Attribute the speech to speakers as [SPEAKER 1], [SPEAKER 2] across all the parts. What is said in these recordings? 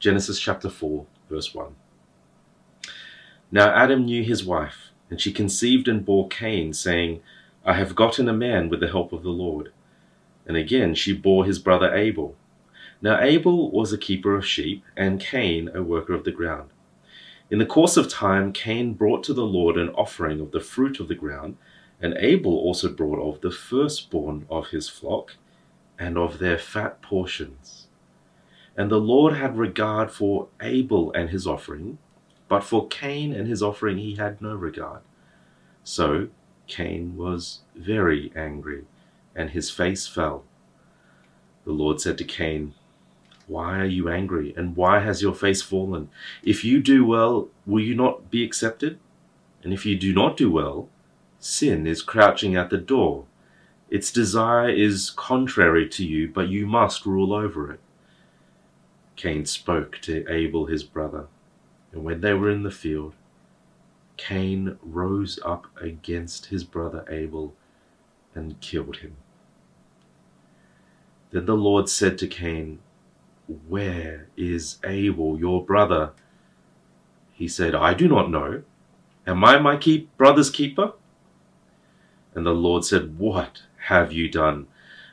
[SPEAKER 1] Genesis chapter 4, verse 1. Now Adam knew his wife, and she conceived and bore Cain, saying, I have gotten a man with the help of the Lord. And again she bore his brother Abel. Now Abel was a keeper of sheep, and Cain a worker of the ground. In the course of time, Cain brought to the Lord an offering of the fruit of the ground, and Abel also brought of the firstborn of his flock and of their fat portions. And the Lord had regard for Abel and his offering, but for Cain and his offering he had no regard. So Cain was very angry, and his face fell. The Lord said to Cain, Why are you angry, and why has your face fallen? If you do well, will you not be accepted? And if you do not do well, sin is crouching at the door. Its desire is contrary to you, but you must rule over it. Cain spoke to Abel his brother, and when they were in the field, Cain rose up against his brother Abel and killed him. Then the Lord said to Cain, Where is Abel, your brother? He said, I do not know. Am I my keep brother's keeper? And the Lord said, What have you done?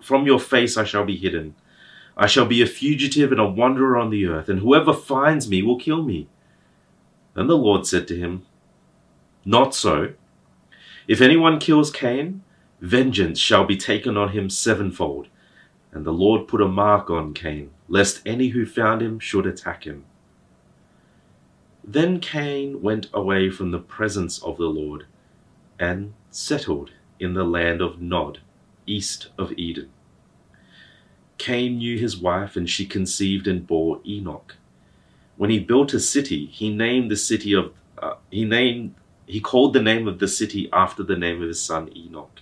[SPEAKER 1] from your face I shall be hidden. I shall be a fugitive and a wanderer on the earth, and whoever finds me will kill me. Then the Lord said to him, Not so. If anyone kills Cain, vengeance shall be taken on him sevenfold. And the Lord put a mark on Cain, lest any who found him should attack him. Then Cain went away from the presence of the Lord, and settled in the land of Nod east of Eden. Cain knew his wife, and she conceived and bore Enoch. When he built a city, he named the city of uh, he named he called the name of the city after the name of his son Enoch.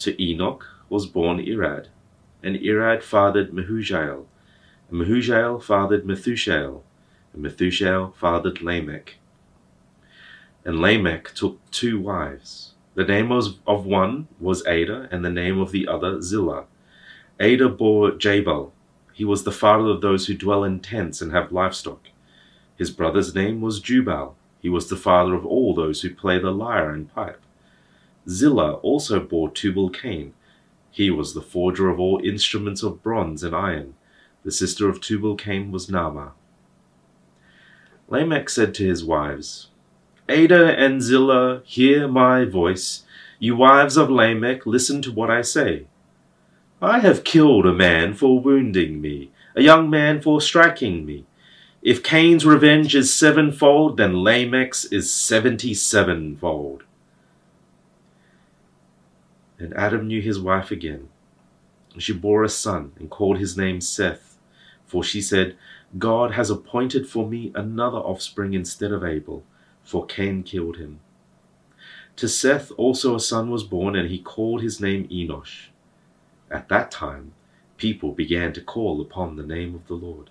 [SPEAKER 1] To Enoch was born Irad, and Irad fathered Mehujael, and Mehujael fathered Methushael, and Methushael fathered Lamech. And Lamech took two wives. The name of one was Adah, and the name of the other Zillah. Adah bore Jabal. He was the father of those who dwell in tents and have livestock. His brother's name was Jubal. He was the father of all those who play the lyre and pipe. Zillah also bore Tubal Cain. He was the forger of all instruments of bronze and iron. The sister of Tubal Cain was Naamah. Lamech said to his wives, Adah and Zillah, hear my voice. You wives of Lamech, listen to what I say. I have killed a man for wounding me, a young man for striking me. If Cain's revenge is sevenfold, then Lamech's is seventy sevenfold. And Adam knew his wife again. And she bore a son and called his name Seth, for she said, God has appointed for me another offspring instead of Abel for Cain killed him. To Seth also a son was born, and he called his name Enosh. At that time, people began to call upon the name of the Lord.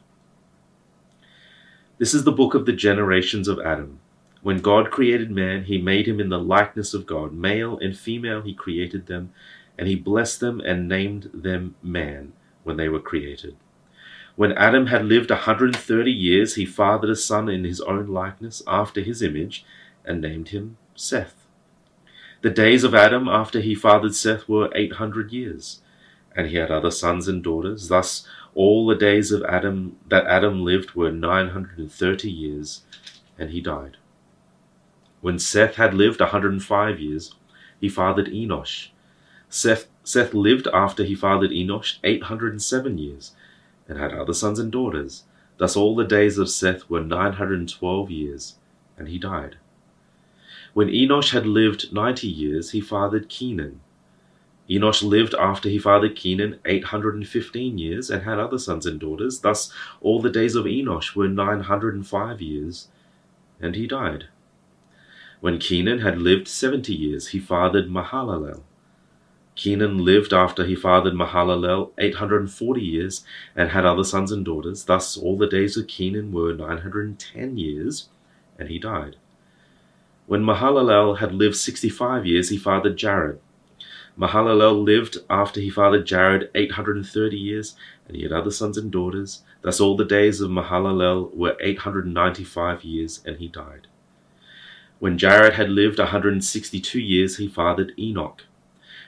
[SPEAKER 1] This is the book of the generations of Adam. When God created man, he made him in the likeness of God. Male and female he created them, and he blessed them and named them man when they were created. When Adam had lived a hundred and thirty years, he fathered a son in his own likeness, after his image, and named him Seth. The days of Adam after he fathered Seth were eight hundred years, and he had other sons and daughters. Thus all the days of Adam that Adam lived were nine hundred and thirty years, and he died. When Seth had lived a hundred and five years, he fathered Enosh. Seth, Seth lived after he fathered Enosh eight hundred and seven years and had other sons and daughters. Thus all the days of Seth were nine hundred and twelve years, and he died. When Enosh had lived ninety years, he fathered Kenan. Enosh lived after he fathered Kenan 815 years and had other sons and daughters. Thus, all the days of Enosh were 905 years, and he died. When Kenan had lived 70 years, he fathered Mahalalel. Kenan lived after he fathered Mahalalel 840 years and had other sons and daughters. Thus, all the days of Kenan were 910 years, and he died. When Mahalalel had lived 65 years, he fathered Jared. Mahalalel lived after he fathered Jared 830 years, and he had other sons and daughters. Thus, all the days of Mahalalel were 895 years, and he died. When Jared had lived 162 years, he fathered Enoch.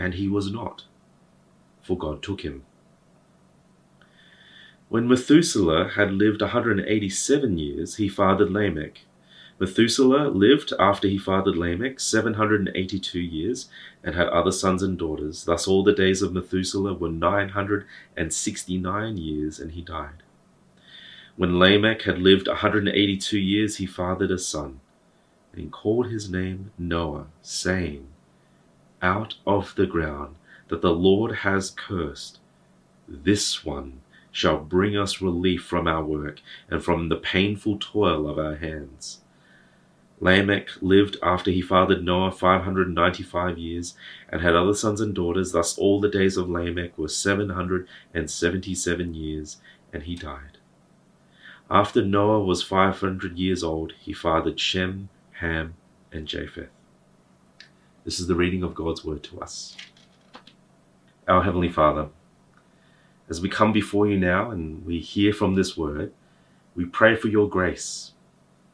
[SPEAKER 1] and he was not, for God took him. When Methuselah had lived 187 years, he fathered Lamech. Methuselah lived after he fathered Lamech 782 years and had other sons and daughters. Thus all the days of Methuselah were 969 years, and he died. When Lamech had lived 182 years, he fathered a son, and called his name Noah, saying, out of the ground that the Lord has cursed, this one shall bring us relief from our work and from the painful toil of our hands. Lamech lived after he fathered Noah 595 years and had other sons and daughters. Thus, all the days of Lamech were 777 years, and he died. After Noah was 500 years old, he fathered Shem, Ham, and Japheth. This is the reading of God's word to us. Our Heavenly Father, as we come before you now and we hear from this word, we pray for your grace,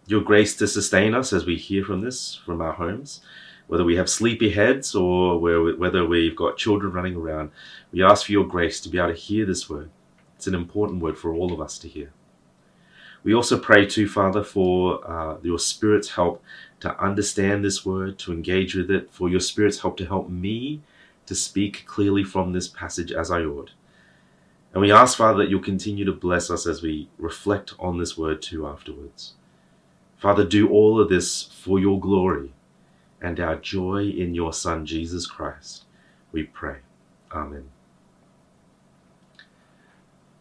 [SPEAKER 1] your grace to sustain us as we hear from this from our homes, whether we have sleepy heads or whether we've got children running around. We ask for your grace to be able to hear this word. It's an important word for all of us to hear. We also pray too, Father, for uh, your Spirit's help to understand this word, to engage with it, for your Spirit's help to help me to speak clearly from this passage as I ought. And we ask, Father, that you'll continue to bless us as we reflect on this word too afterwards. Father, do all of this for your glory and our joy in your Son, Jesus Christ. We pray. Amen.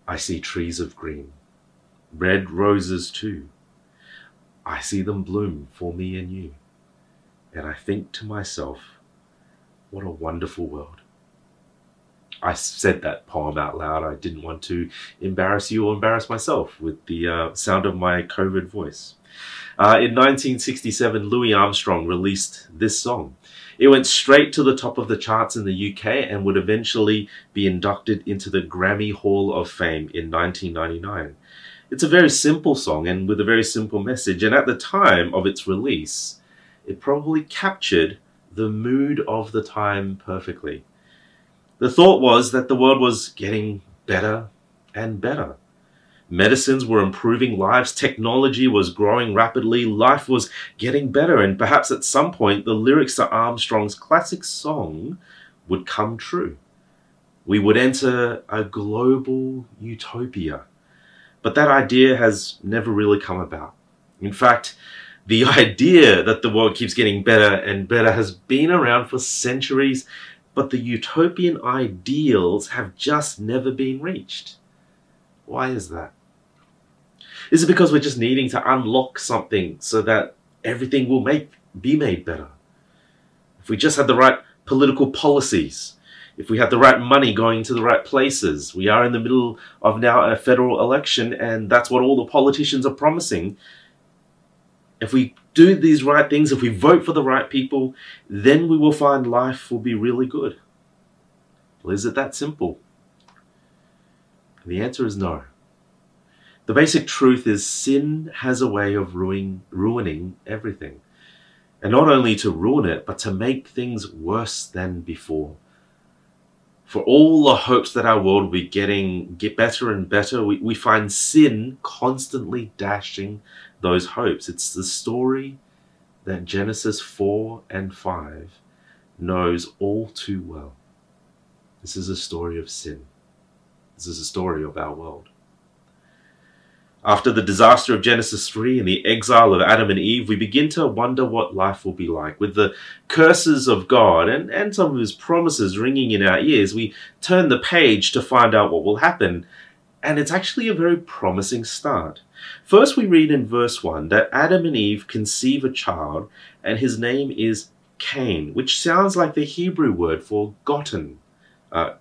[SPEAKER 1] I see trees of green, red roses too I see them bloom for me and you. And I think to myself, what a wonderful world. I said that poem out loud. I didn't want to embarrass you or embarrass myself with the uh, sound of my COVID voice. Uh, in 1967, Louis Armstrong released this song. It went straight to the top of the charts in the UK and would eventually be inducted into the Grammy Hall of Fame in 1999. It's a very simple song and with a very simple message, and at the time of its release, it probably captured the mood of the time perfectly. The thought was that the world was getting better and better. Medicines were improving lives, technology was growing rapidly, life was getting better, and perhaps at some point the lyrics to Armstrong's classic song would come true. We would enter a global utopia but that idea has never really come about. In fact, the idea that the world keeps getting better and better has been around for centuries, but the utopian ideals have just never been reached. Why is that? Is it because we're just needing to unlock something so that everything will make be made better? If we just had the right political policies, if we had the right money going to the right places. We are in the middle of now a federal election, and that's what all the politicians are promising. If we do these right things, if we vote for the right people, then we will find life will be really good. Well, is it that simple? the answer is no. The basic truth is sin has a way of ruining, ruining everything. And not only to ruin it, but to make things worse than before. For all the hopes that our world will be getting get better and better, we, we find sin constantly dashing those hopes. It's the story that Genesis 4 and 5 knows all too well. This is a story of sin. This is a story of our world. After the disaster of Genesis 3 and the exile of Adam and Eve, we begin to wonder what life will be like. With the curses of God and, and some of his promises ringing in our ears, we turn the page to find out what will happen. And it's actually a very promising start. First, we read in verse 1 that Adam and Eve conceive a child, and his name is Cain, which sounds like the Hebrew word for gotten, uh,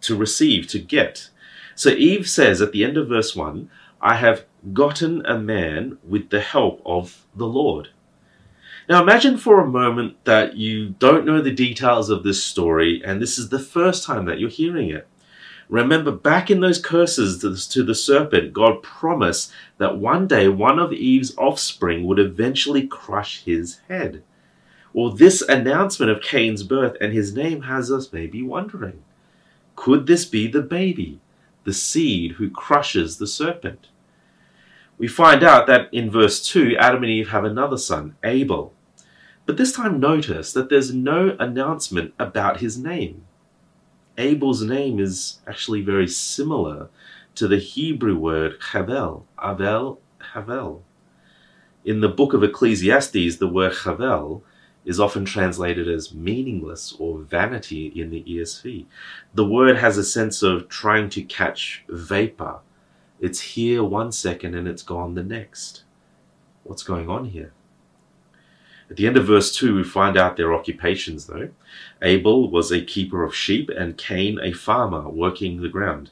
[SPEAKER 1] to receive, to get. So Eve says at the end of verse 1, I have gotten a man with the help of the Lord. Now imagine for a moment that you don't know the details of this story and this is the first time that you're hearing it. Remember, back in those curses to the serpent, God promised that one day one of Eve's offspring would eventually crush his head. Well, this announcement of Cain's birth and his name has us maybe wondering could this be the baby, the seed who crushes the serpent? We find out that in verse 2, Adam and Eve have another son, Abel. But this time notice that there's no announcement about his name. Abel's name is actually very similar to the Hebrew word Havel, Avel, Havel. In the book of Ecclesiastes, the word Havel is often translated as meaningless or vanity in the ESV. The word has a sense of trying to catch vapor it's here one second and it's gone the next. What's going on here? At the end of verse 2, we find out their occupations, though. Abel was a keeper of sheep, and Cain a farmer working the ground.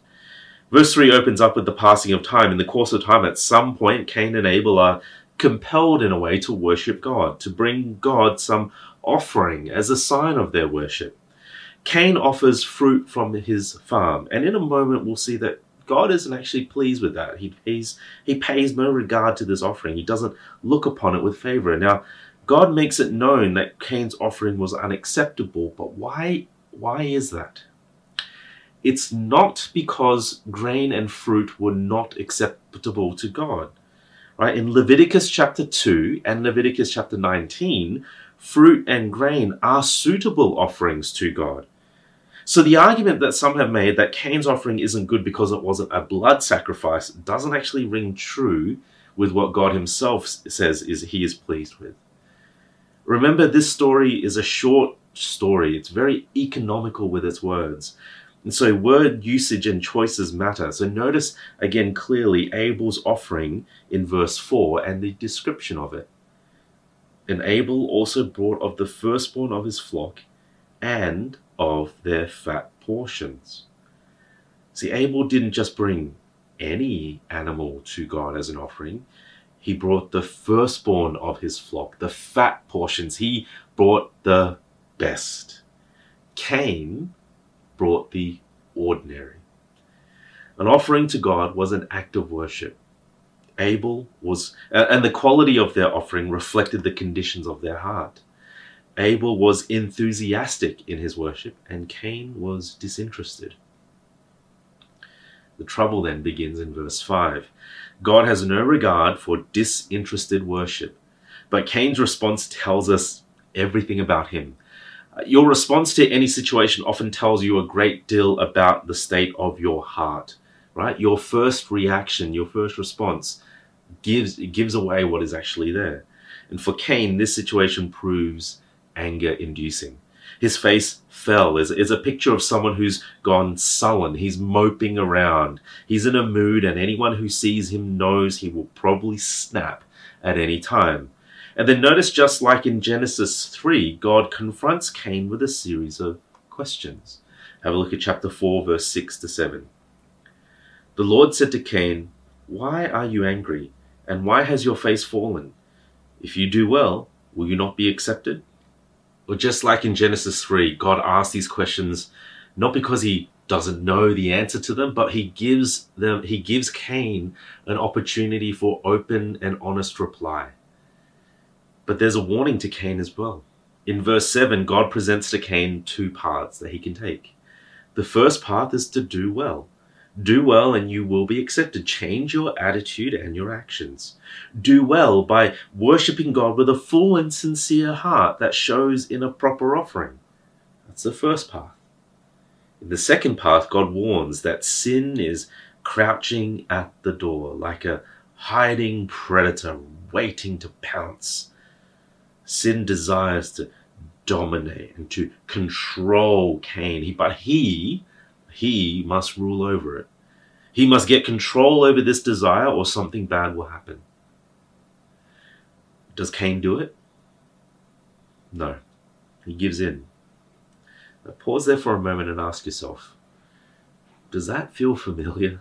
[SPEAKER 1] Verse 3 opens up with the passing of time. In the course of time, at some point, Cain and Abel are compelled in a way to worship God, to bring God some offering as a sign of their worship. Cain offers fruit from his farm, and in a moment we'll see that God isn't actually pleased with that. He pays, he pays no regard to this offering. He doesn't look upon it with favor. Now, God makes it known that Cain's offering was unacceptable, but why, why is that? It's not because grain and fruit were not acceptable to God. Right? In Leviticus chapter 2 and Leviticus chapter 19, fruit and grain are suitable offerings to God. So the argument that some have made that Cain's offering isn't good because it wasn't a blood sacrifice doesn't actually ring true with what God himself says is he is pleased with. Remember this story is a short story. It's very economical with its words. And so word usage and choices matter. So notice again clearly Abel's offering in verse 4 and the description of it. And Abel also brought of the firstborn of his flock and of their fat portions. See, Abel didn't just bring any animal to God as an offering. He brought the firstborn of his flock, the fat portions. He brought the best. Cain brought the ordinary. An offering to God was an act of worship. Abel was, and the quality of their offering reflected the conditions of their heart. Abel was enthusiastic in his worship, and Cain was disinterested. The trouble then begins in verse 5. God has no regard for disinterested worship, but Cain's response tells us everything about him. Your response to any situation often tells you a great deal about the state of your heart, right? Your first reaction, your first response gives gives away what is actually there. And for Cain, this situation proves anger inducing. His face fell is, is a picture of someone who's gone sullen. He's moping around. He's in a mood, and anyone who sees him knows he will probably snap at any time. And then notice, just like in Genesis 3, God confronts Cain with a series of questions. Have a look at chapter 4, verse 6 to 7. The Lord said to Cain, Why are you angry? And why has your face fallen? If you do well, will you not be accepted? Or just like in Genesis 3, God asks these questions not because he doesn't know the answer to them, but he gives them he gives Cain an opportunity for open and honest reply. But there's a warning to Cain as well. In verse 7, God presents to Cain two paths that he can take. The first path is to do well. Do well and you will be accepted. Change your attitude and your actions. Do well by worshipping God with a full and sincere heart that shows in a proper offering. That's the first path. In the second path, God warns that sin is crouching at the door like a hiding predator waiting to pounce. Sin desires to dominate and to control Cain. But he, he must rule over it. He must get control over this desire or something bad will happen. Does Cain do it? No. He gives in. Now pause there for a moment and ask yourself Does that feel familiar?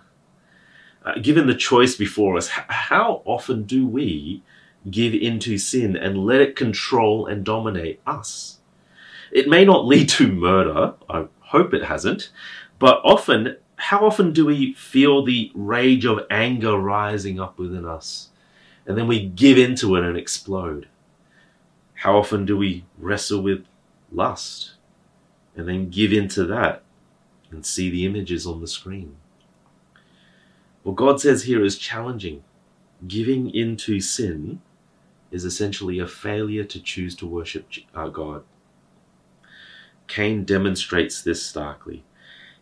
[SPEAKER 1] Uh, given the choice before us, how often do we give into sin and let it control and dominate us? It may not lead to murder, I hope it hasn't, but often, how often do we feel the rage of anger rising up within us? And then we give into it and explode. How often do we wrestle with lust and then give into that and see the images on the screen? What God says here is challenging. Giving into sin is essentially a failure to choose to worship our uh, God. Cain demonstrates this starkly.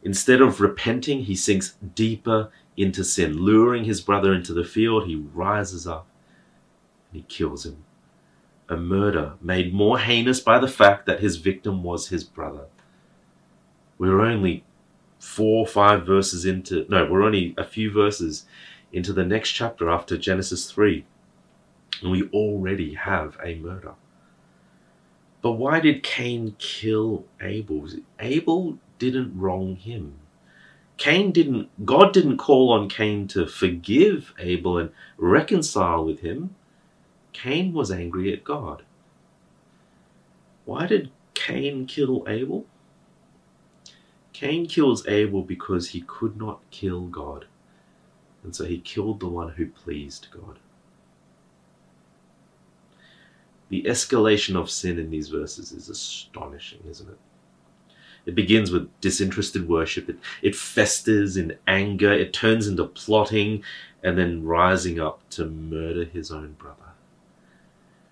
[SPEAKER 1] Instead of repenting, he sinks deeper into sin. Luring his brother into the field, he rises up and he kills him. A murder made more heinous by the fact that his victim was his brother. We're only four or five verses into, no, we're only a few verses into the next chapter after Genesis 3, and we already have a murder. But why did Cain kill Abel? Abel didn't wrong him. Cain didn't, God didn't call on Cain to forgive Abel and reconcile with him. Cain was angry at God. Why did Cain kill Abel? Cain kills Abel because he could not kill God, and so he killed the one who pleased God. The escalation of sin in these verses is astonishing, isn't it? It begins with disinterested worship, it, it festers in anger, it turns into plotting, and then rising up to murder his own brother.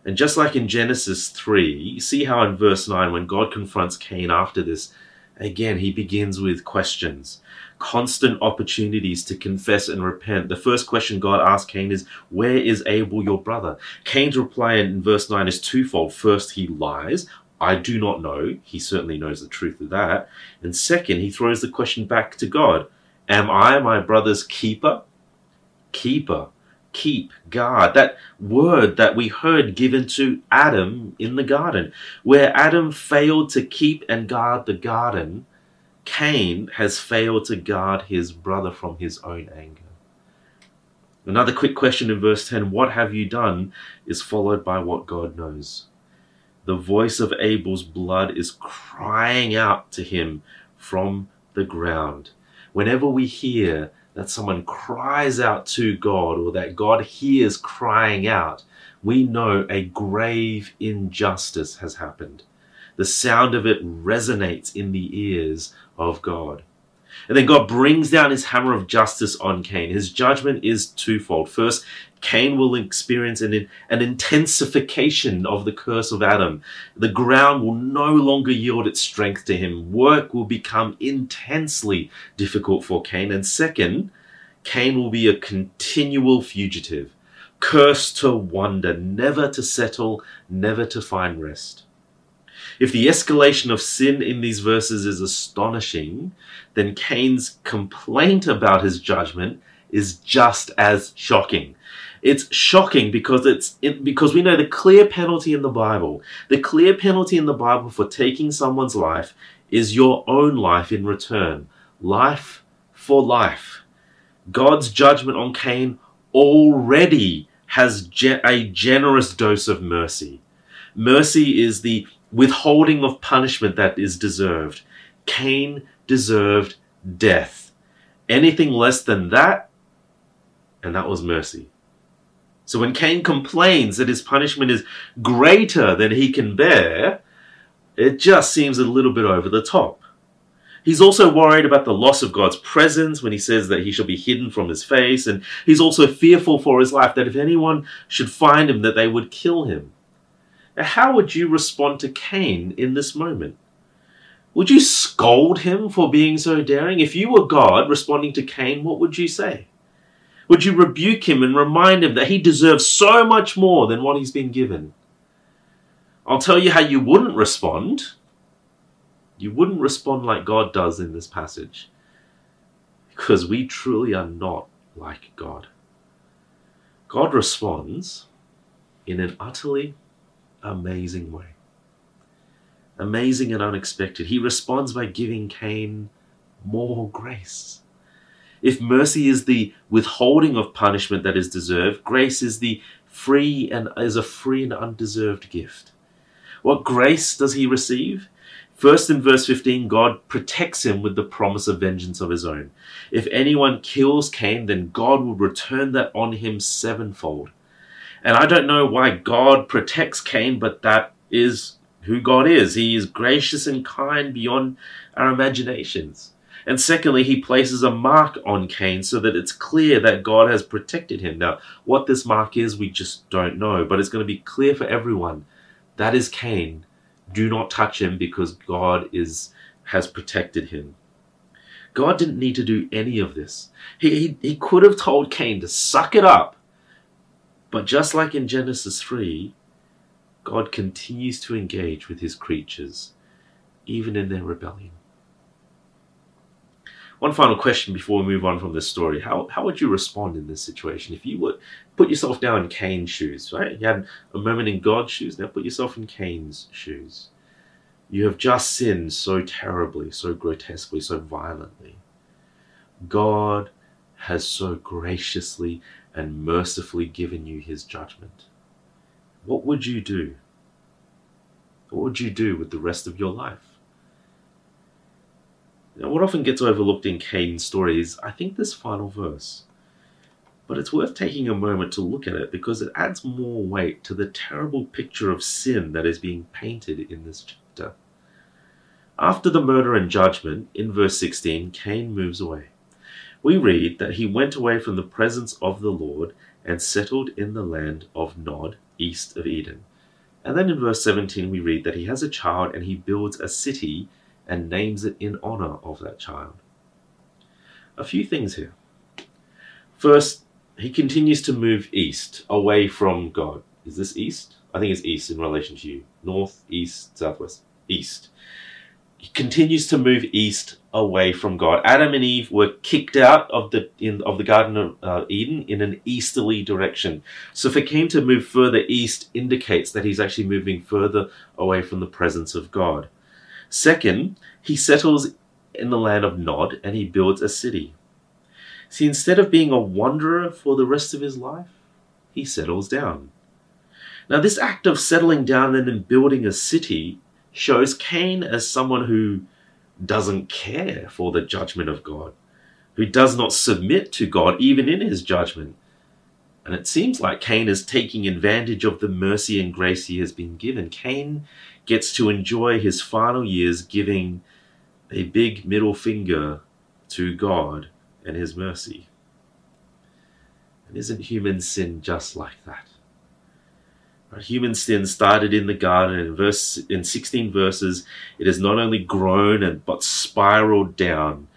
[SPEAKER 1] And just like in Genesis 3, you see how in verse 9, when God confronts Cain after this, Again, he begins with questions, constant opportunities to confess and repent. The first question God asks Cain is, Where is Abel, your brother? Cain's reply in verse 9 is twofold. First, he lies. I do not know. He certainly knows the truth of that. And second, he throws the question back to God Am I my brother's keeper? Keeper keep, guard. That word that we heard given to Adam in the garden, where Adam failed to keep and guard the garden, Cain has failed to guard his brother from his own anger. Another quick question in verse 10 What have you done? is followed by what God knows. The voice of Abel's blood is crying out to him from the ground. Whenever we hear that someone cries out to God or that God hears crying out, we know a grave injustice has happened. The sound of it resonates in the ears of God. And then God brings down his hammer of justice on Cain. His judgment is twofold. First, Cain will experience an, an intensification of the curse of Adam. The ground will no longer yield its strength to him. Work will become intensely difficult for Cain. And second, Cain will be a continual fugitive, cursed to wander, never to settle, never to find rest. If the escalation of sin in these verses is astonishing, then Cain's complaint about his judgment is just as shocking. It's shocking because it's it, because we know the clear penalty in the Bible. The clear penalty in the Bible for taking someone's life is your own life in return. Life for life. God's judgment on Cain already has ge- a generous dose of mercy. Mercy is the withholding of punishment that is deserved. Cain deserved death. Anything less than that, and that was mercy. So when Cain complains that his punishment is greater than he can bear, it just seems a little bit over the top. He's also worried about the loss of God's presence when he says that he shall be hidden from his face, and he's also fearful for his life that if anyone should find him, that they would kill him. How would you respond to Cain in this moment? Would you scold him for being so daring? If you were God responding to Cain, what would you say? Would you rebuke him and remind him that he deserves so much more than what he's been given? I'll tell you how you wouldn't respond. You wouldn't respond like God does in this passage. Because we truly are not like God. God responds in an utterly amazing way. Amazing and unexpected. He responds by giving Cain more grace. If mercy is the withholding of punishment that is deserved, grace is the free and is a free and undeserved gift. What grace does he receive? First in verse 15, God protects him with the promise of vengeance of his own. If anyone kills Cain, then God will return that on him sevenfold. And I don't know why God protects Cain, but that is who God is. He is gracious and kind beyond our imaginations. And secondly, he places a mark on Cain so that it's clear that God has protected him. Now, what this mark is, we just don't know, but it's going to be clear for everyone. That is Cain. Do not touch him because God is has protected him. God didn't need to do any of this. He, he, he could have told Cain to suck it up but just like in Genesis 3, God continues to engage with his creatures, even in their rebellion. One final question before we move on from this story. How, how would you respond in this situation? If you would put yourself down in Cain's shoes, right? You had a moment in God's shoes, now put yourself in Cain's shoes. You have just sinned so terribly, so grotesquely, so violently. God has so graciously and mercifully given you his judgment, what would you do? What would you do with the rest of your life? Now, what often gets overlooked in Cain's story is, I think, this final verse. But it's worth taking a moment to look at it because it adds more weight to the terrible picture of sin that is being painted in this chapter. After the murder and judgment, in verse 16, Cain moves away we read that he went away from the presence of the Lord and settled in the land of Nod, east of Eden. And then in verse 17, we read that he has a child and he builds a city and names it in honor of that child. A few things here. First, he continues to move east, away from God. Is this east? I think it's east in relation to you. North, east, southwest, east he continues to move east away from God. Adam and Eve were kicked out of the in, of the Garden of uh, Eden in an easterly direction. So for Cain to move further east indicates that he's actually moving further away from the presence of God. Second, he settles in the land of Nod and he builds a city. See, instead of being a wanderer for the rest of his life, he settles down. Now, this act of settling down and then building a city shows Cain as someone who doesn't care for the judgment of God, who does not submit to God even in his judgment. And it seems like Cain is taking advantage of the mercy and grace he has been given. Cain gets to enjoy his final years giving a big middle finger to God and his mercy. And isn't human sin just like that? Human sin started in the garden in verse in 16 verses. It has not only grown and but spiraled down.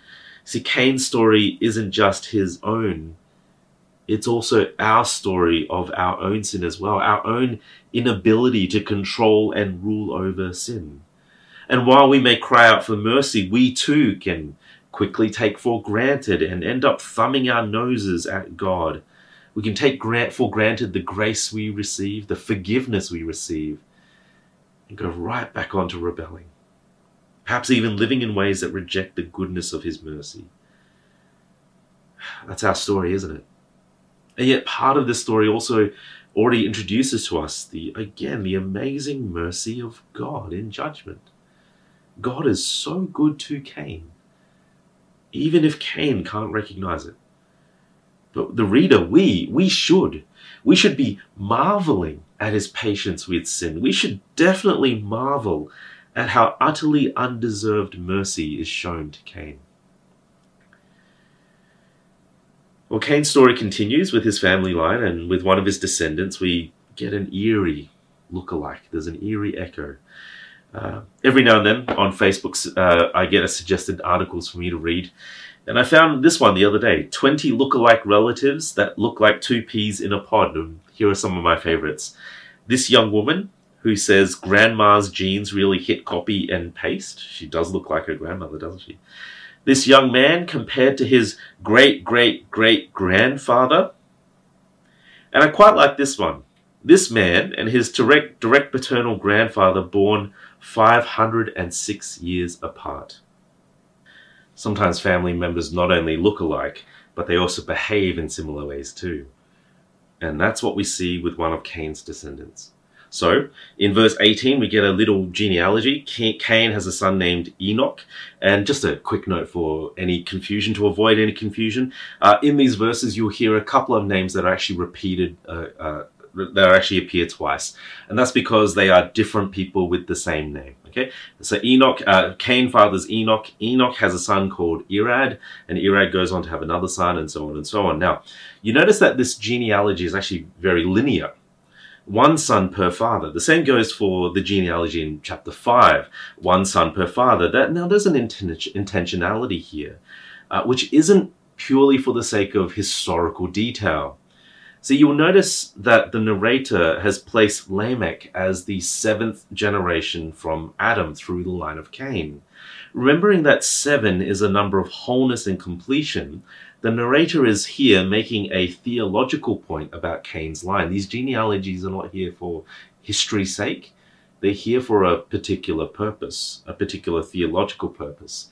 [SPEAKER 1] See, Cain's story isn't just his own. It's also our story of our own sin as well, our own inability to control and rule over sin. And while we may cry out for mercy, we too can quickly take for granted and end up thumbing our noses at God we can take grant for granted the grace we receive, the forgiveness we receive, and go right back onto rebelling. Perhaps even living in ways that reject the goodness of His mercy. That's our story, isn't it? And yet, part of this story also already introduces to us the again the amazing mercy of God in judgment. God is so good to Cain, even if Cain can't recognize it. But the reader, we, we should. we should be marveling at his patience with sin. We should definitely marvel at how utterly undeserved mercy is shown to Cain. Well, Cain's story continues with his family line, and with one of his descendants, we get an eerie look-alike. There's an eerie echo. Uh, every now and then on Facebook, uh, I get a suggested articles for me to read. And I found this one the other day 20 look-alike relatives that look like two peas in a pod. And here are some of my favorites. This young woman who says grandma's genes really hit copy and paste. She does look like her grandmother, doesn't she? This young man compared to his great great great grandfather. And I quite like this one. This man and his direct, direct paternal grandfather born 506 years apart. Sometimes family members not only look alike, but they also behave in similar ways too. And that's what we see with one of Cain's descendants. So, in verse 18, we get a little genealogy. Cain has a son named Enoch. And just a quick note for any confusion, to avoid any confusion, uh, in these verses, you'll hear a couple of names that are actually repeated uh, uh, that actually appear twice, and that's because they are different people with the same name. Okay, so Enoch, uh, Cain fathers Enoch. Enoch has a son called Irad, and Irad goes on to have another son, and so on and so on. Now, you notice that this genealogy is actually very linear. One son per father. The same goes for the genealogy in chapter 5. One son per father. That Now, there's an intentionality here, uh, which isn't purely for the sake of historical detail. So you'll notice that the narrator has placed Lamech as the seventh generation from Adam through the line of Cain. Remembering that seven is a number of wholeness and completion, the narrator is here making a theological point about Cain's line. These genealogies are not here for history's sake. They're here for a particular purpose, a particular theological purpose.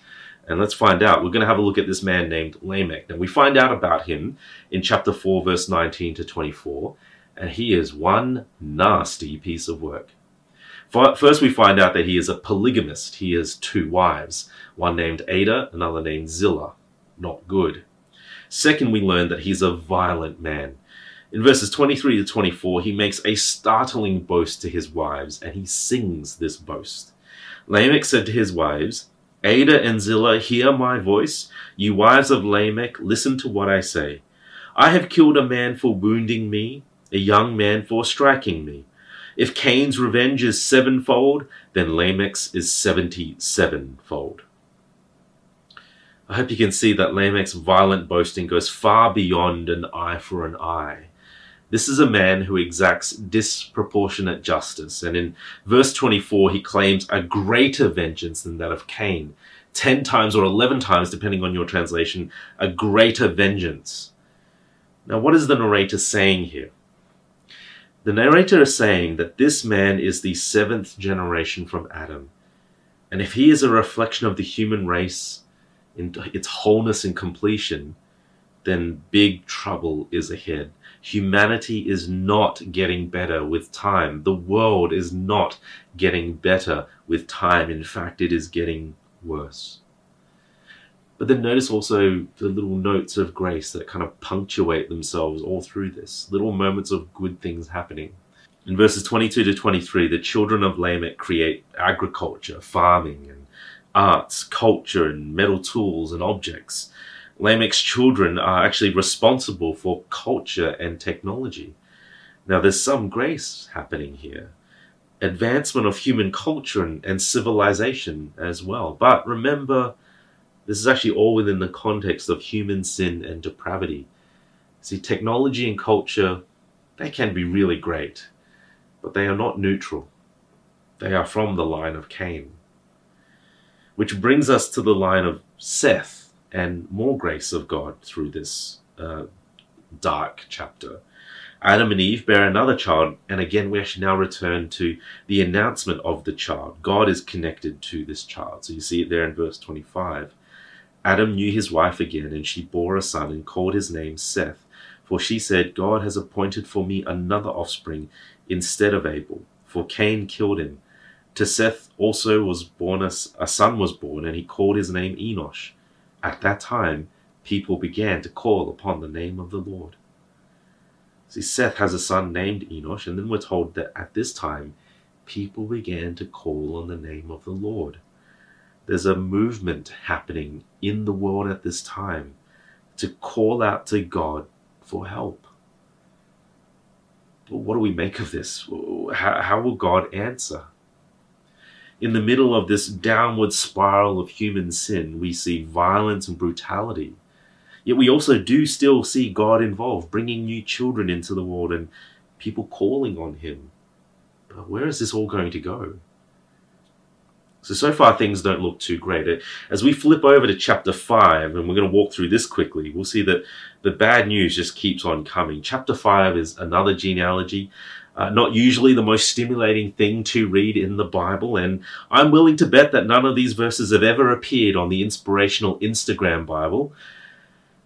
[SPEAKER 1] And let's find out. We're going to have a look at this man named Lamech. Now, we find out about him in chapter 4, verse 19 to 24, and he is one nasty piece of work. First, we find out that he is a polygamist. He has two wives, one named Adah, another named Zillah. Not good. Second, we learn that he's a violent man. In verses 23 to 24, he makes a startling boast to his wives, and he sings this boast. Lamech said to his wives, Adah and Zillah, hear my voice. You wives of Lamech, listen to what I say. I have killed a man for wounding me, a young man for striking me. If Cain's revenge is sevenfold, then Lamech's is seventy sevenfold. I hope you can see that Lamech's violent boasting goes far beyond an eye for an eye. This is a man who exacts disproportionate justice, and in verse 24 he claims a greater vengeance than that of Cain. Ten times or eleven times, depending on your translation, a greater vengeance. Now, what is the narrator saying here? The narrator is saying that this man is the seventh generation from Adam. And if he is a reflection of the human race in its wholeness and completion, then big trouble is ahead. Humanity is not getting better with time. The world is not getting better with time. In fact, it is getting worse. But then notice also the little notes of grace that kind of punctuate themselves all through this, little moments of good things happening. In verses 22 to 23, the children of Lamech create agriculture, farming, and arts, culture, and metal tools and objects. Lamech's children are actually responsible for culture and technology. Now, there's some grace happening here. Advancement of human culture and, and civilization as well. But remember, this is actually all within the context of human sin and depravity. See, technology and culture, they can be really great, but they are not neutral. They are from the line of Cain. Which brings us to the line of Seth and more grace of God through this uh, dark chapter. Adam and Eve bear another child, and again, we actually now return to the announcement of the child. God is connected to this child. So you see it there in verse 25. Adam knew his wife again, and she bore a son and called his name Seth. For she said, God has appointed for me another offspring instead of Abel, for Cain killed him. To Seth also was born a, a son was born, and he called his name Enosh. At that time, people began to call upon the name of the Lord. See, Seth has a son named Enosh, and then we're told that at this time, people began to call on the name of the Lord. There's a movement happening in the world at this time to call out to God for help. But what do we make of this? How, how will God answer? In the middle of this downward spiral of human sin, we see violence and brutality. Yet we also do still see God involved, bringing new children into the world and people calling on Him. But where is this all going to go? So, so far things don't look too great. As we flip over to chapter 5, and we're going to walk through this quickly, we'll see that the bad news just keeps on coming. Chapter 5 is another genealogy. Uh, not usually the most stimulating thing to read in the Bible, and I'm willing to bet that none of these verses have ever appeared on the inspirational Instagram Bible.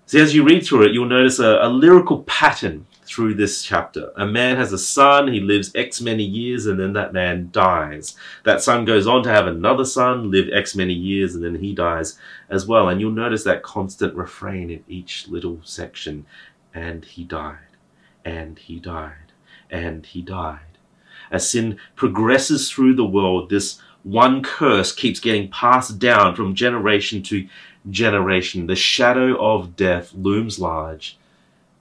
[SPEAKER 1] See, as you read through it, you'll notice a, a lyrical pattern through this chapter. A man has a son, he lives X many years, and then that man dies. That son goes on to have another son, live X many years, and then he dies as well. And you'll notice that constant refrain in each little section. And he died, and he died, and he died. As sin progresses through the world, this one curse keeps getting passed down from generation to generation. The shadow of death looms large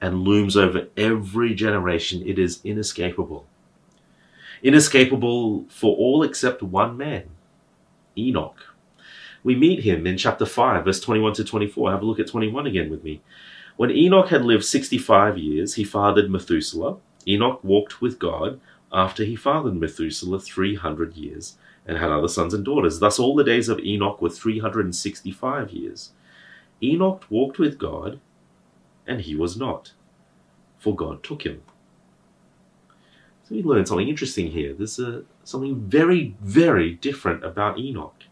[SPEAKER 1] and looms over every generation. It is inescapable. Inescapable for all except one man, Enoch. We meet him in chapter 5, verse 21 to 24. Have a look at 21 again with me. When Enoch had lived 65 years, he fathered Methuselah. Enoch walked with God after he fathered Methuselah 300 years and had other sons and daughters. Thus, all the days of Enoch were 365 years. Enoch walked with God and he was not, for God took him. So we learn something interesting here. There's a, something very, very different about Enoch.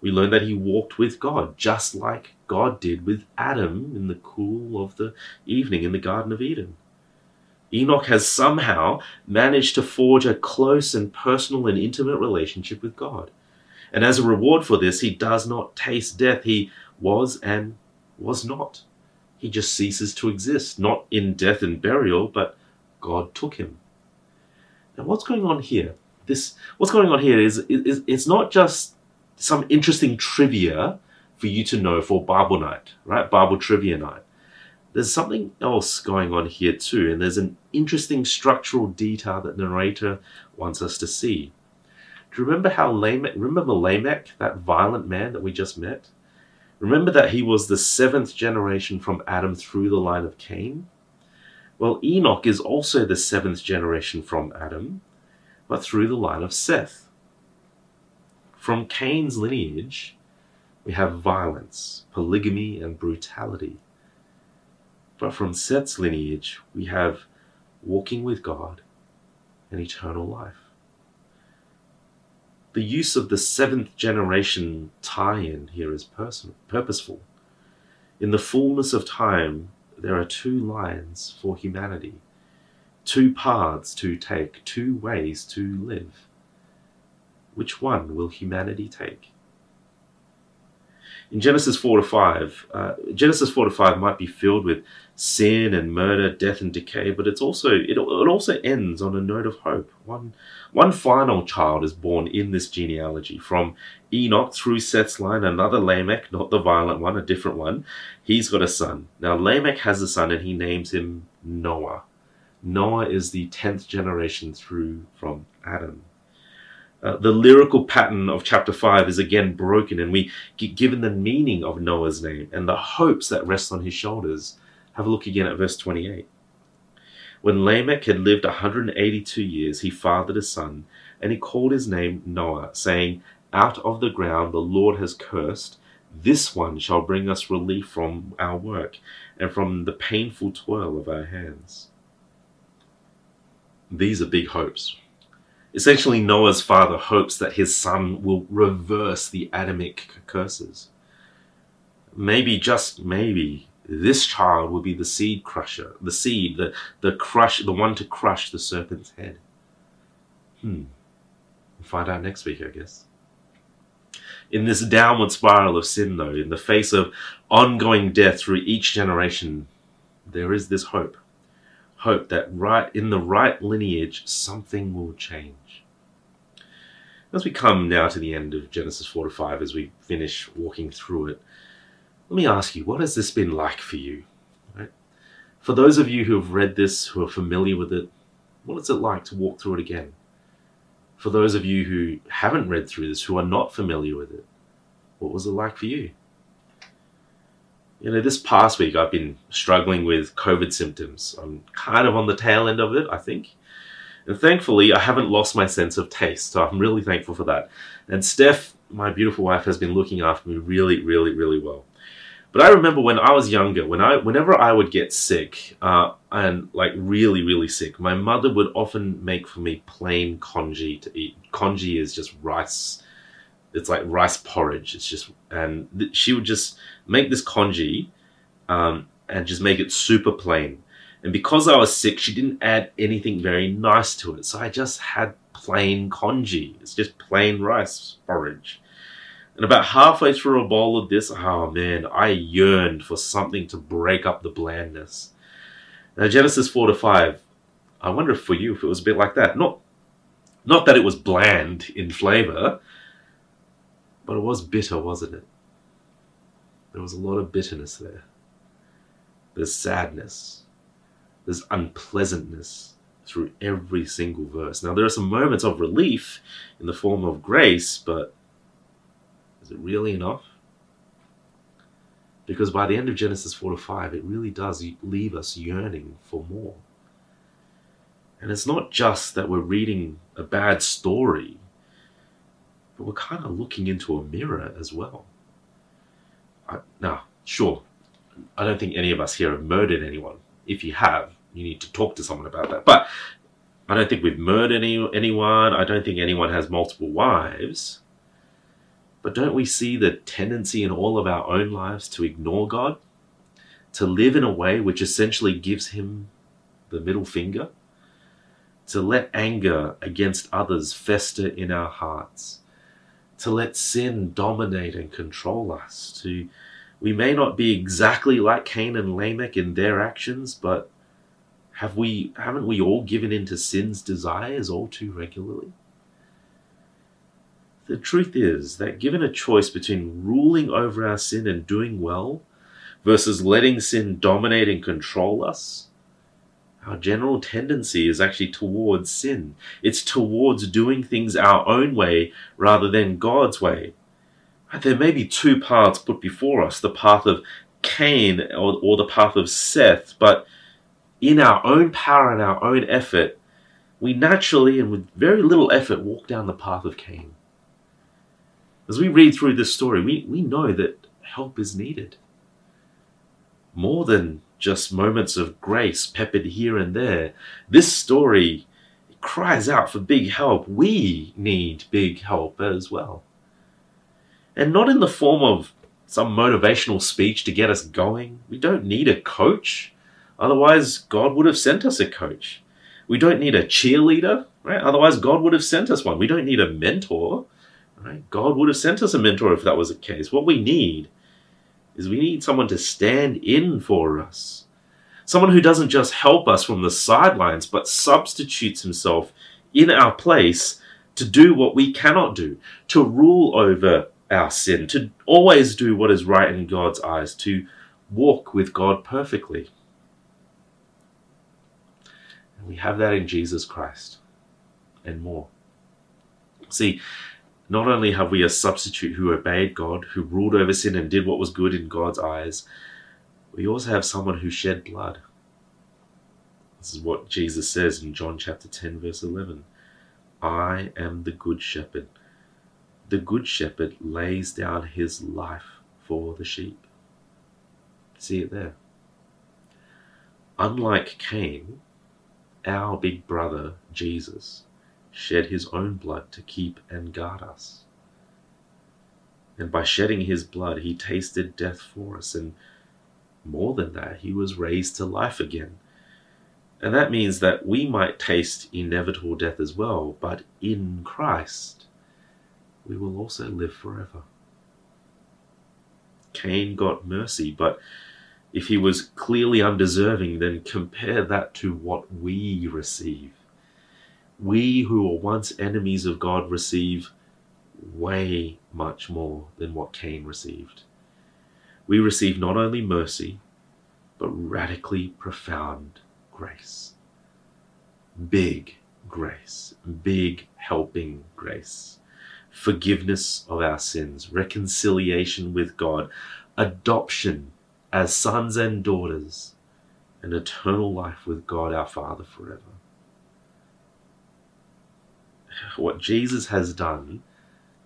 [SPEAKER 1] We learn that he walked with God, just like God did with Adam in the cool of the evening in the Garden of Eden. Enoch has somehow managed to forge a close and personal and intimate relationship with God. And as a reward for this, he does not taste death. He was and was not he just ceases to exist, not in death and burial, but God took him. Now, what's going on here? This, what's going on here is, is it's not just some interesting trivia for you to know for Bible night, right? Bible trivia night. There's something else going on here too, and there's an interesting structural detail that the narrator wants us to see. Do you remember how Lamech, remember Lamech, that violent man that we just met? Remember that he was the seventh generation from Adam through the line of Cain? Well, Enoch is also the seventh generation from Adam, but through the line of Seth. From Cain's lineage, we have violence, polygamy, and brutality. But from Seth's lineage, we have walking with God and eternal life the use of the seventh generation tie in here is purposeful. In the fullness of time, there are two lines for humanity, two paths to take, two ways to live. Which one will humanity take? In Genesis 4 to 5, uh, Genesis 4 to 5 might be filled with sin and murder, death and decay, but it's also it, it also ends on a note of hope. One one final child is born in this genealogy from Enoch through Seth's line, another Lamech, not the violent one, a different one. He's got a son. Now Lamech has a son and he names him Noah. Noah is the tenth generation through from Adam. Uh, the lyrical pattern of chapter 5 is again broken, and we get given the meaning of Noah's name and the hopes that rest on his shoulders. Have a look again at verse 28. When Lamech had lived 182 years, he fathered a son, and he called his name Noah, saying, Out of the ground the Lord has cursed. This one shall bring us relief from our work and from the painful toil of our hands. These are big hopes Essentially, Noah's father hopes that his son will reverse the Adamic curses. Maybe, just maybe, this child will be the seed crusher, the seed, the, the crush, the one to crush the serpent's head. Hmm. We'll find out next week, I guess. In this downward spiral of sin, though, in the face of ongoing death through each generation, there is this hope hope that right in the right lineage, something will change. As we come now to the end of Genesis 4 to 5, as we finish walking through it, let me ask you, what has this been like for you? Right? For those of you who have read this, who are familiar with it, what is it like to walk through it again? For those of you who haven't read through this, who are not familiar with it, what was it like for you? You know, this past week I've been struggling with COVID symptoms. I'm kind of on the tail end of it, I think. And thankfully, I haven't lost my sense of taste, so I'm really thankful for that. And Steph, my beautiful wife, has been looking after me really, really, really well. But I remember when I was younger, when I, whenever I would get sick, uh, and like really, really sick, my mother would often make for me plain congee to eat. Congee is just rice. It's like rice porridge. It's just, and th- she would just make this congee, um, and just make it super plain. And because I was sick, she didn't add anything very nice to it. So I just had plain congee. It's just plain rice porridge. And about halfway through a bowl of this, oh man, I yearned for something to break up the blandness. Now, Genesis 4 to 5, I wonder for you if it was a bit like that. Not, not that it was bland in flavor, but it was bitter, wasn't it? There was a lot of bitterness there. There's sadness. There's unpleasantness through every single verse. Now, there are some moments of relief in the form of grace, but is it really enough? Because by the end of Genesis 4 to 5, it really does leave us yearning for more. And it's not just that we're reading a bad story, but we're kind of looking into a mirror as well. I, now, sure, I don't think any of us here have murdered anyone. If you have, you need to talk to someone about that. But I don't think we've murdered any, anyone. I don't think anyone has multiple wives. But don't we see the tendency in all of our own lives to ignore God? To live in a way which essentially gives Him the middle finger? To let anger against others fester in our hearts? To let sin dominate and control us? To we may not be exactly like Cain and Lamech in their actions, but have we haven't we all given in to sin's desires all too regularly? The truth is that given a choice between ruling over our sin and doing well versus letting sin dominate and control us, our general tendency is actually towards sin. It's towards doing things our own way rather than God's way. There may be two paths put before us the path of Cain or, or the path of Seth, but in our own power and our own effort, we naturally and with very little effort walk down the path of Cain. As we read through this story, we, we know that help is needed. More than just moments of grace peppered here and there, this story cries out for big help. We need big help as well. And not in the form of some motivational speech to get us going. We don't need a coach. Otherwise, God would have sent us a coach. We don't need a cheerleader, right? Otherwise, God would have sent us one. We don't need a mentor. Right? God would have sent us a mentor if that was the case. What we need is we need someone to stand in for us. Someone who doesn't just help us from the sidelines, but substitutes himself in our place to do what we cannot do, to rule over our sin, to always do what is right in God's eyes, to walk with God perfectly. And we have that in Jesus Christ and more. See, not only have we a substitute who obeyed God, who ruled over sin and did what was good in God's eyes, we also have someone who shed blood. This is what Jesus says in John chapter 10, verse 11. I am the good shepherd. The good shepherd lays down his life for the sheep. See it there. Unlike Cain, our big brother, Jesus, shed his own blood to keep and guard us. And by shedding his blood, he tasted death for us. And more than that, he was raised to life again. And that means that we might taste inevitable death as well, but in Christ, we will also live forever. Cain got mercy, but if he was clearly undeserving, then compare that to what we receive. We who were once enemies of God receive way much more than what Cain received. We receive not only mercy, but radically profound grace. Big grace, big helping grace, forgiveness of our sins, reconciliation with God, adoption as sons and daughters, and eternal life with God our Father forever. What Jesus has done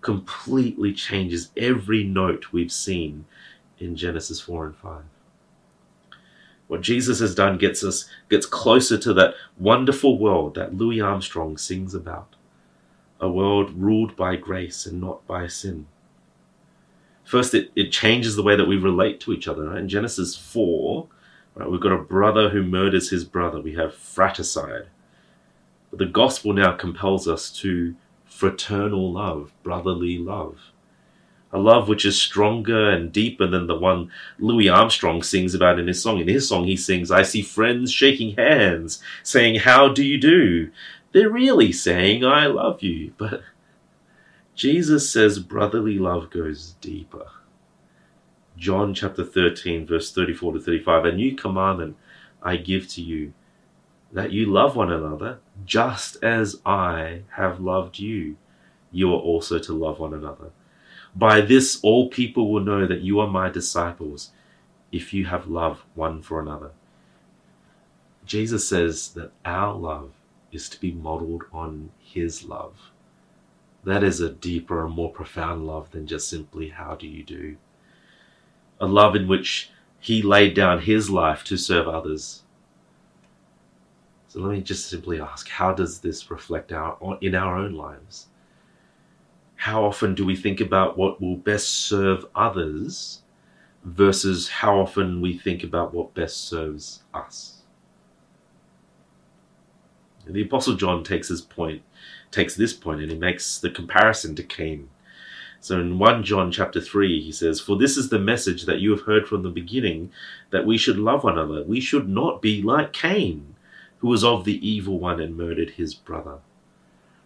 [SPEAKER 1] completely changes every note we've seen in Genesis 4 and 5. What Jesus has done gets us gets closer to that wonderful world that Louis Armstrong sings about. A world ruled by grace and not by sin. First, it, it changes the way that we relate to each other. Right? In Genesis 4, right, we've got a brother who murders his brother. We have fratricide. The gospel now compels us to fraternal love, brotherly love. A love which is stronger and deeper than the one Louis Armstrong sings about in his song. In his song, he sings, I see friends shaking hands, saying, How do you do? They're really saying, I love you. But Jesus says brotherly love goes deeper. John chapter 13, verse 34 to 35 A new commandment I give to you, that you love one another, just as I have loved you. You are also to love one another. By this, all people will know that you are my disciples, if you have love one for another. Jesus says that our love is to be modeled on his love. That is a deeper and more profound love than just simply, how do you do? A love in which he laid down his life to serve others. So let me just simply ask, how does this reflect our, in our own lives? How often do we think about what will best serve others versus how often we think about what best serves us? And the Apostle John takes his point takes this point and he makes the comparison to Cain. So in 1 John chapter 3, he says, For this is the message that you have heard from the beginning, that we should love one another. We should not be like Cain, who was of the evil one and murdered his brother.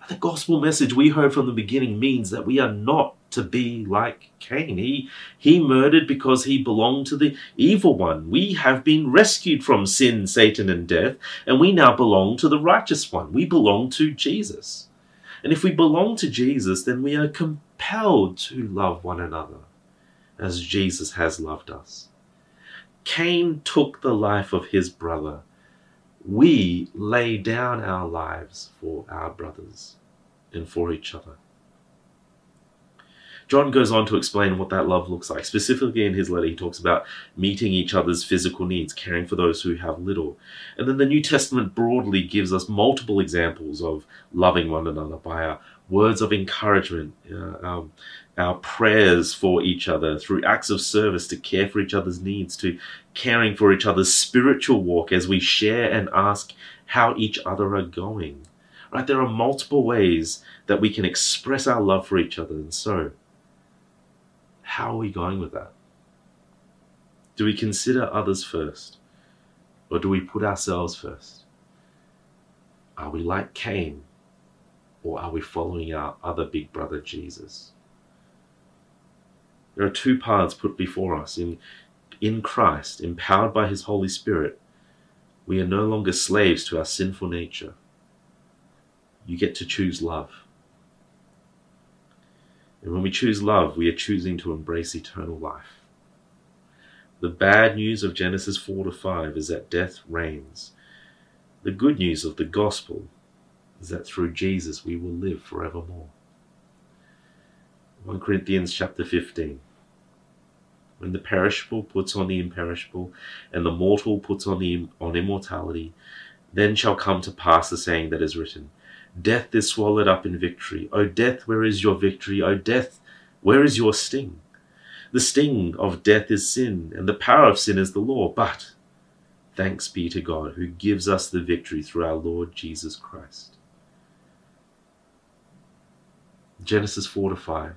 [SPEAKER 1] The gospel message we heard from the beginning means that we are not to be like Cain. He, he murdered because he belonged to the evil one. We have been rescued from sin, Satan, and death, and we now belong to the righteous one. We belong to Jesus. And if we belong to Jesus, then we are compelled to love one another as Jesus has loved us. Cain took the life of his brother. We lay down our lives for our brothers and for each other. John goes on to explain what that love looks like. Specifically in his letter, he talks about meeting each other's physical needs, caring for those who have little. And then the New Testament broadly gives us multiple examples of loving one another by our words of encouragement, uh, our, our prayers for each other, through acts of service to care for each other's needs, to caring for each other's spiritual walk as we share and ask how each other are going. Right? There are multiple ways that we can express our love for each other, and so how are we going with that? Do we consider others first? Or do we put ourselves first? Are we like Cain? Or are we following our other big brother Jesus? There are two paths put before us. In, in Christ, empowered by His Holy Spirit, we are no longer slaves to our sinful nature. You get to choose love. And when we choose love, we are choosing to embrace eternal life. The bad news of Genesis 4 to 5 is that death reigns. The good news of the gospel is that through Jesus we will live forevermore. 1 Corinthians chapter 15. When the perishable puts on the imperishable, and the mortal puts on the on immortality, then shall come to pass the saying that is written, Death is swallowed up in victory. O death, where is your victory? O death, where is your sting? The sting of death is sin, and the power of sin is the law. But thanks be to God who gives us the victory through our Lord Jesus Christ. Genesis 4 to 5.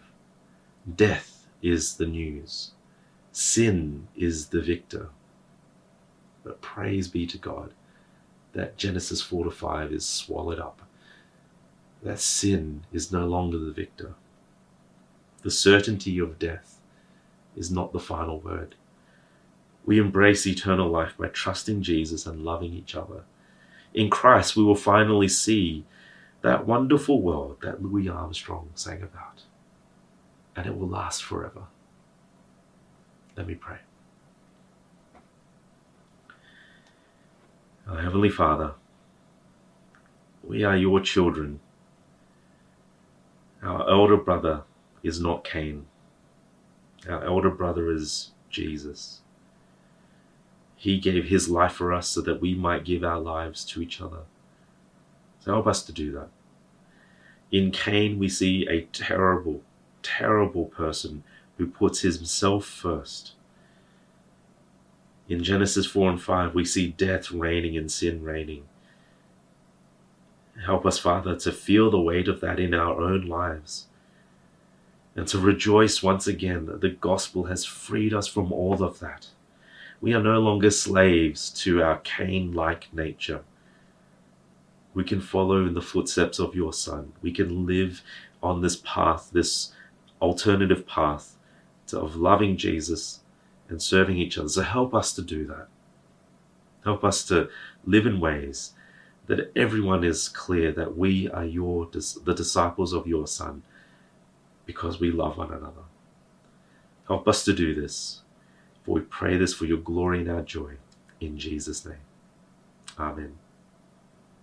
[SPEAKER 1] Death is the news, sin is the victor. But praise be to God that Genesis 4 to 5 is swallowed up, that sin is no longer the victor. The certainty of death is not the final word. We embrace eternal life by trusting Jesus and loving each other. In Christ, we will finally see that wonderful world that Louis Armstrong sang about, and it will last forever. Let me pray. Our Heavenly Father, we are your children. Our elder brother is not Cain. Our elder brother is Jesus. He gave his life for us so that we might give our lives to each other. So help us to do that. In Cain, we see a terrible, terrible person who puts himself first in Genesis 4 and 5, we see death reigning and sin reigning. Help us, Father, to feel the weight of that in our own lives and to rejoice once again that the gospel has freed us from all of that. We are no longer slaves to our Cain like nature. We can follow in the footsteps of your Son. We can live on this path, this alternative path of loving Jesus and serving each other. So help us to do that. Help us to live in ways that everyone is clear that we are your the disciples of your Son because we love one another. Help us to do this, for we pray this for your glory and our joy. In Jesus' name. Amen.